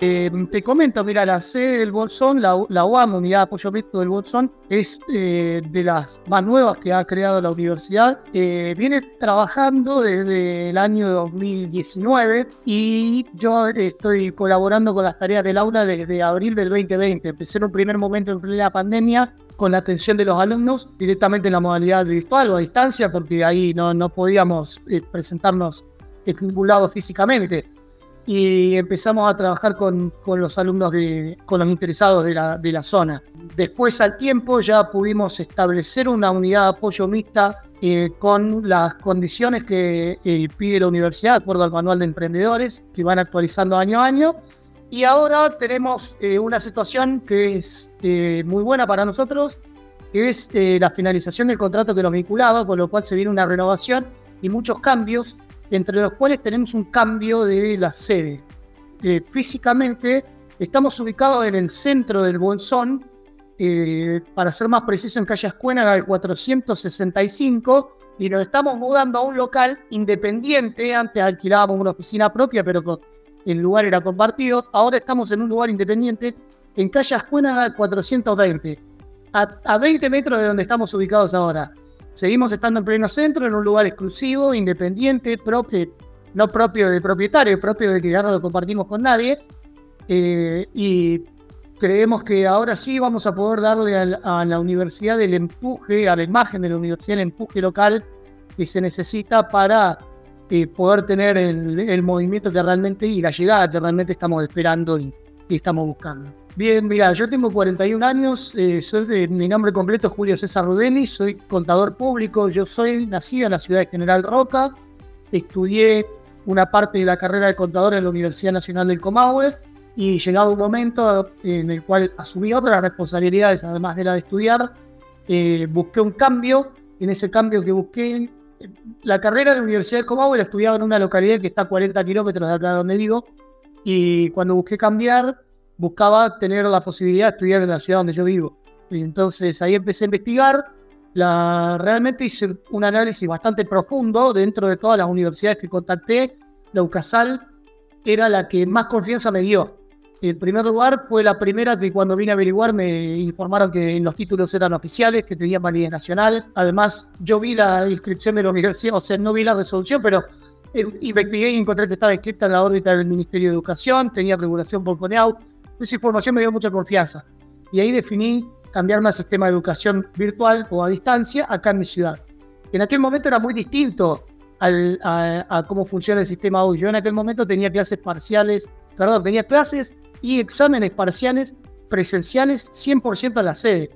Eh, te comento, mira, la sede del Bolsón, la, la UAM, Unidad de Apoyo Mixto del Bolsón, es eh, de las más nuevas que ha creado la universidad. Eh, viene trabajando desde el año 2019 y yo estoy colaborando con las tareas del aula desde abril del 2020. Empecé en un primer momento en plena pandemia con la atención de los alumnos directamente en la modalidad virtual o a distancia, porque ahí no, no podíamos presentarnos vinculados físicamente y empezamos a trabajar con, con los alumnos, de, con los interesados de la, de la, zona. Después al tiempo ya pudimos establecer una unidad de apoyo mixta eh, con las condiciones que eh, pide la universidad, de acuerdo al manual de emprendedores, que van actualizando año a año. Y ahora tenemos eh, una situación que es muy buena para nosotros, que es la finalización del contrato que nos vinculaba, con lo cual se viene una renovación y muchos cambios entre los cuales tenemos un cambio de la sede. Eh, físicamente estamos ubicados en el centro del Bolsón, eh, para ser más preciso en calle Escuena, el 465, y nos estamos mudando a un local independiente. Antes alquilábamos una oficina propia, pero el lugar era compartido. Ahora estamos en un lugar independiente en calle Escuena 420, a, a 20 metros de donde estamos ubicados ahora. Seguimos estando en pleno centro, en un lugar exclusivo, independiente, propio, no propio del propietario, propio de que ya no lo compartimos con nadie. Eh, y creemos que ahora sí vamos a poder darle a, la universidad el empuje, a la imagen de la universidad, el empuje local que se necesita para eh, poder tener el, movimiento que realmente y la llegada que realmente estamos esperando y estamos buscando. Bien, mira, yo tengo 41 años, eh, soy mi nombre completo es Julio César Rudeni, soy contador público, yo soy nacido en la ciudad de General Roca, estudié una parte de la carrera de contador en la Universidad Nacional del Comahue y llegado un momento en el cual asumí otras responsabilidades, además de la de estudiar, eh, busqué un cambio, en ese cambio que busqué, la carrera de la Universidad del Comahue la estudiaba en una localidad que está a 40 kilómetros de acá donde vivo, y cuando busqué cambiar, buscaba tener la posibilidad de estudiar en la ciudad donde yo vivo. Y entonces ahí empecé a investigar. La, realmente hice un análisis bastante profundo dentro de todas las universidades que contacté. La UCASAL era la que más confianza me dio. En primer lugar, fue la primera que cuando vine a averiguar me informaron que los títulos eran oficiales, que tenían validez nacional. Además, yo vi la inscripción de la universidad, o sea, no vi la resolución, pero investigué y encontré que estaba escrita en la órbita del Ministerio de Educación, tenía regulación por CONEAU, esa información me dio mucha confianza. Y ahí definí cambiarme al sistema de educación virtual o a distancia acá en mi ciudad. En aquel momento era muy distinto a, cómo funciona el sistema hoy. Yo en aquel momento tenía clases parciales, perdón, tenía clases y exámenes parciales presenciales 100% a la sede.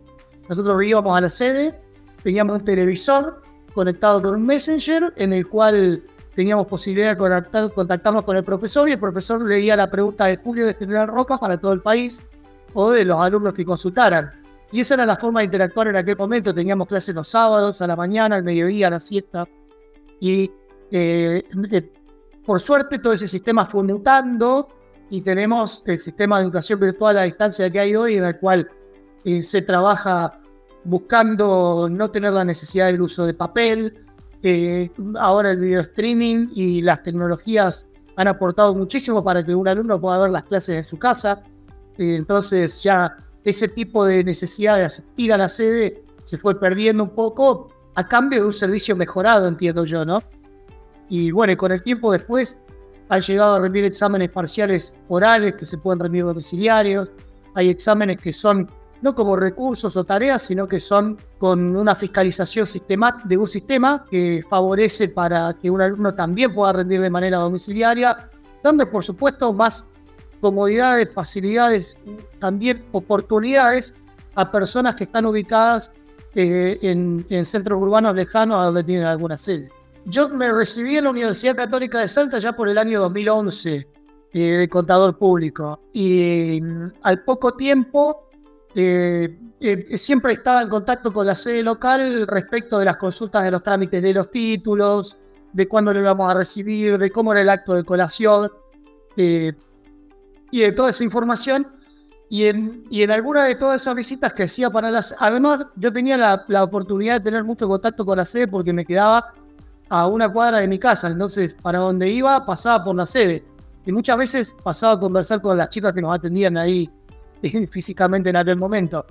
Nosotros íbamos a la sede, teníamos un televisor conectado con un messenger en el cual teníamos posibilidad de contactarnos con el profesor y el profesor leía la pregunta de Julio de General Roca para todo el país o de los alumnos que consultaran. Y esa era la forma de interactuar en aquel momento. Teníamos clases los sábados, a la mañana, al mediodía, a la siesta. Y eh, eh, por suerte todo ese sistema fue mutando y tenemos el sistema de educación virtual a distancia que hay hoy en el cual eh, se trabaja buscando no tener la necesidad del uso de papel, ahora el video streaming y las tecnologías han aportado muchísimo para que un alumno pueda ver las clases en su casa. entonces ya ese tipo de necesidad de asistir a la sede se fue perdiendo un poco a cambio de un servicio mejorado, entiendo yo, ¿no? Y bueno, con el tiempo después han llegado a rendir exámenes parciales orales que se pueden rendir domiciliarios, hay exámenes que son no como recursos o tareas, sino que son con una fiscalización de un sistema que favorece para que un alumno también pueda rendir de manera domiciliaria, dando por supuesto más comodidades, facilidades, también oportunidades a personas que están ubicadas eh, en, centros urbanos lejanos a donde tienen alguna sede. Yo me recibí en la Universidad Católica de Salta ya por el año 2011 eh, de contador público y mm, al poco tiempo eh, eh, siempre estaba en contacto con la sede local respecto de las consultas de los trámites de los títulos, de cuándo lo íbamos a recibir, de cómo era el acto de colación eh, y de toda esa información. Y en, y en alguna de todas esas visitas que hacía para las... Además, yo tenía la, la oportunidad de tener mucho contacto con la sede porque me quedaba a una cuadra de mi casa. Entonces, para donde iba, pasaba por la sede. y muchas veces pasaba a conversar con las chicas que nos atendían ahí físicamente en aquel momento.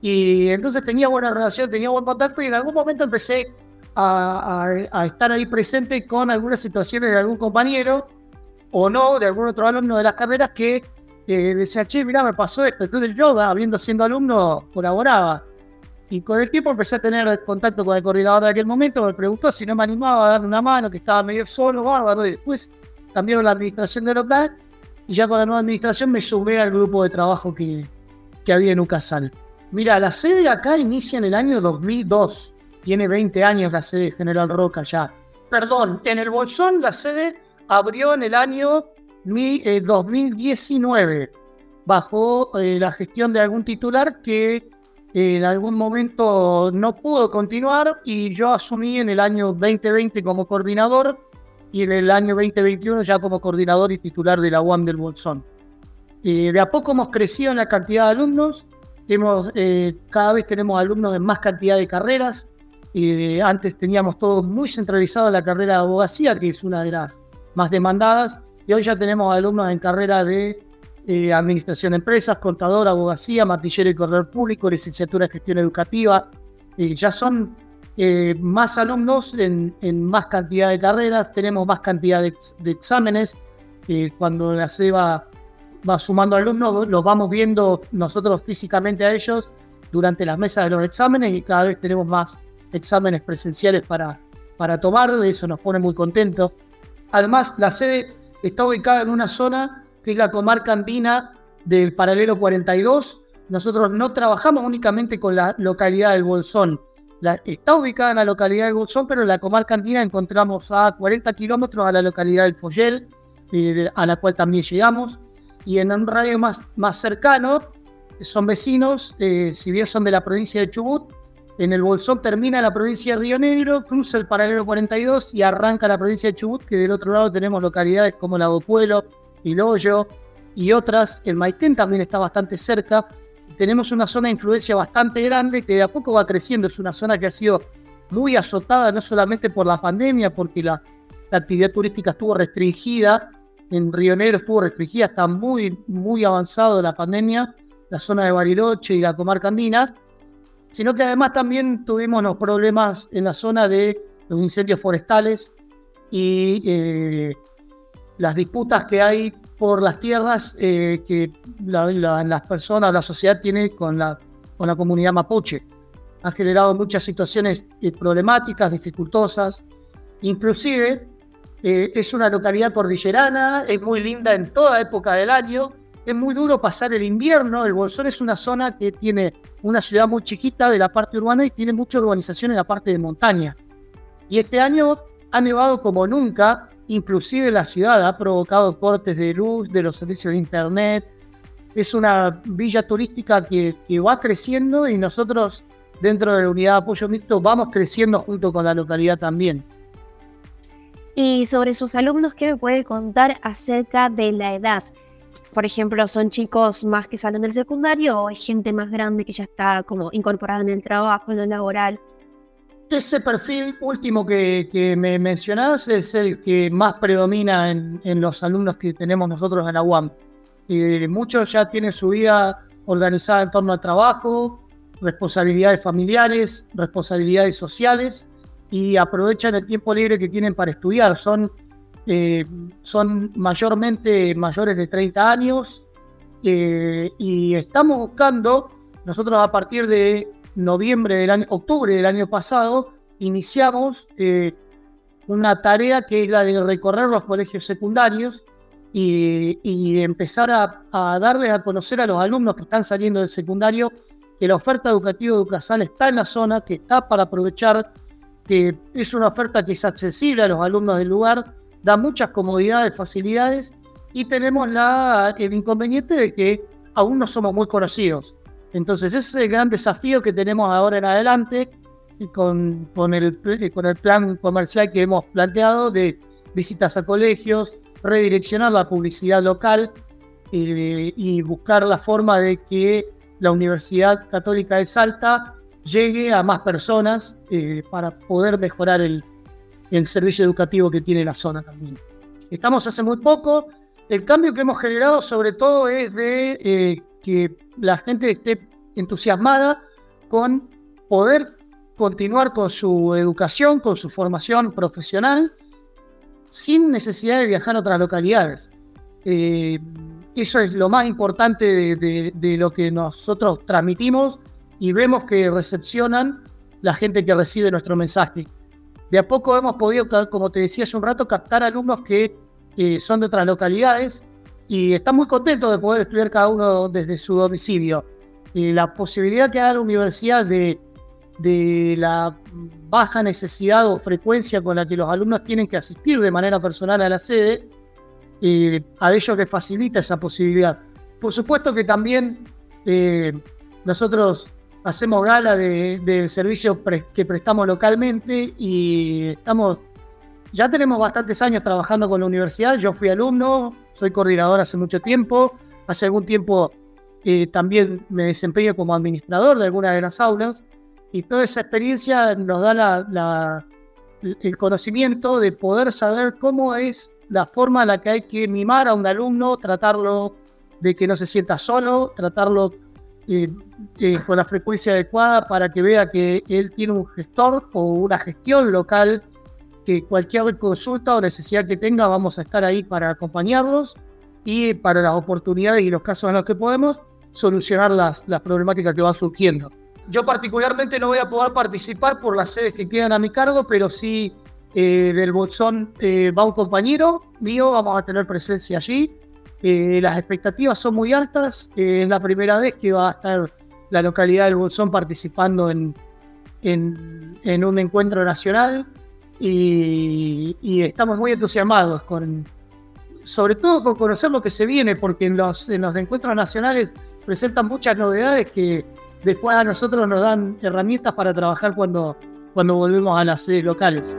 Y entonces tenía buena relación, tenía buen contacto y en algún momento empecé a, estar ahí presente con algunas situaciones de algún compañero o no, de algún otro alumno de las carreras que decía, che, mira, me pasó esto. Entonces yo, habiendo siendo alumno, colaboraba. Y con el tiempo empecé a tener contacto con el coordinador de aquel momento, me preguntó si no me animaba a darle una mano, que estaba medio solo, bárbaro, y después cambiaron la administración de local y ya con la nueva administración me sumé al grupo de trabajo que, que había en Ucasal. Mira, la sede acá inicia en el año 2002, tiene 20 años la sede General Roca ya. Perdón, en el Bolsón la sede abrió en el año 2019, eh, bajo eh, la gestión de algún titular que en algún momento no pudo continuar y yo asumí en el año 2020 como coordinador y en el año 2021 ya como coordinador y titular de la UAM del Bolsón. Eh, de a poco hemos crecido en la cantidad de alumnos, hemos, eh, cada vez tenemos alumnos en más cantidad de carreras. Eh, antes teníamos todo muy centralizado en la carrera de abogacía, que es una de las más demandadas, y hoy ya tenemos alumnos en carrera de administración de empresas, contador, abogacía, martillero y corredor público, licenciatura de gestión educativa. ya son eh, más alumnos en, más cantidad de carreras, tenemos más cantidad de, exámenes. cuando la SEBA va sumando alumnos, los vamos viendo nosotros físicamente a ellos durante las mesas de los exámenes y cada vez tenemos más exámenes presenciales para, para tomar, eso nos pone muy contentos. Además, la sede está ubicada en una zona que es la comarca andina del paralelo 42. Nosotros no trabajamos únicamente con la localidad del Bolsón. Está ubicada en la localidad del Bolsón, pero en la comarca andina encontramos a 40 kilómetros a la localidad del Follel, eh, a la cual también llegamos. Y en un radio más, más cercano, son vecinos, eh, si bien son de la provincia de Chubut, en el Bolsón termina la provincia de Río Negro, cruza el paralelo 42 y arranca la provincia de Chubut, que del otro lado tenemos localidades como Lago Pueblo, Loyo y otras. El Maitén también está bastante cerca. Tenemos una zona de influencia bastante grande que de a poco va creciendo. Es una zona que ha sido muy azotada no solamente por la pandemia, porque la, actividad turística estuvo restringida. En Río Negro estuvo restringida, está muy, muy avanzado la pandemia, la zona de Bariloche y la comarca andina, sino que además también tuvimos los problemas en la zona de los incendios forestales y eh, las disputas que hay por las tierras eh, que las personas, la sociedad tiene con la, con la comunidad mapuche. Ha generado muchas situaciones eh, problemáticas, dificultosas. Inclusive eh, es una localidad cordillerana, es muy linda en toda época del año, es muy duro pasar el invierno. El Bolsón es una zona que tiene una ciudad muy chiquita de la parte urbana y tiene mucha urbanización en la parte de montaña. Y este año ha nevado como nunca Inclusive la ciudad ha provocado cortes de luz, de los servicios de internet. Es una villa turística que, va creciendo y nosotros dentro de la unidad de apoyo mixto vamos creciendo junto con la localidad también. Y sobre sus alumnos, ¿qué me puede contar acerca de la edad? Por ejemplo, ¿son chicos más que salen del secundario o es gente más grande que ya está como incorporada en el trabajo, en lo laboral? Ese perfil último que, me mencionás es el que más predomina en, los alumnos que tenemos nosotros en la UAM. muchos ya tienen su vida organizada en torno al trabajo, responsabilidades familiares, responsabilidades sociales y aprovechan el tiempo libre que tienen para estudiar. Son, eh, son mayormente mayores de 30 años eh, y estamos buscando, nosotros a partir de noviembre del año, octubre del año pasado, iniciamos eh, una tarea que es la de recorrer los colegios secundarios y, empezar a, darles a conocer a los alumnos que están saliendo del secundario que la oferta educativa de Ucasal está en la zona, que está para aprovechar, que es una oferta que es accesible a los alumnos del lugar, da muchas comodidades, facilidades y tenemos la, el inconveniente de que aún no somos muy conocidos. Entonces ese es el gran desafío que tenemos ahora en adelante con, con, el, con el plan comercial que hemos planteado de visitas a colegios, redireccionar la publicidad local eh, y buscar la forma de que la Universidad Católica de Salta llegue a más personas eh, para poder mejorar el, el servicio educativo que tiene la zona también. Estamos hace muy poco, El cambio que hemos generado sobre todo es de eh, que la gente esté entusiasmada con poder continuar con su educación, con su formación profesional, sin necesidad de viajar a otras localidades. Eh, eso es lo más importante de, lo que nosotros transmitimos y vemos que recepcionan la gente que recibe nuestro mensaje. De a poco hemos podido, como te decía hace un rato, captar alumnos que son de otras localidades y están muy contentos de poder estudiar cada uno desde su domicilio. La posibilidad que da la universidad de, de la baja necesidad o frecuencia con la que los alumnos tienen que asistir de manera personal a la sede, a ellos les facilita esa posibilidad. Por supuesto que también eh, nosotros hacemos gala del servicio que prestamos localmente y estamos, ya tenemos bastantes años trabajando con la universidad. Yo fui alumno, soy coordinador hace mucho tiempo, hace algún tiempo eh, también me desempeño como administrador de algunas de las aulas y toda esa experiencia nos da el conocimiento de poder saber cómo es la forma en la que hay que mimar a un alumno, tratarlo de que no se sienta solo, tratarlo eh, eh, con la frecuencia adecuada para que vea que él tiene un gestor o una gestión local, que cualquier consulta o necesidad que tenga vamos a estar ahí para acompañarlos y para las oportunidades y los casos en los que podemos solucionar las, las problemáticas que van surgiendo. Yo particularmente no voy a poder participar por las sedes que quedan a mi cargo, pero sí eh, del Bolsón va un compañero mío, vamos a tener presencia allí eh, las expectativas son muy altas. Eh, es la primera vez que va a estar la localidad del Bolsón participando en, en, un encuentro nacional y, estamos muy entusiasmados con, sobre todo con conocer lo que se viene, porque en los, en los encuentros nacionales presentan muchas novedades que después a nosotros nos dan herramientas para trabajar cuando, cuando volvemos a las sedes locales.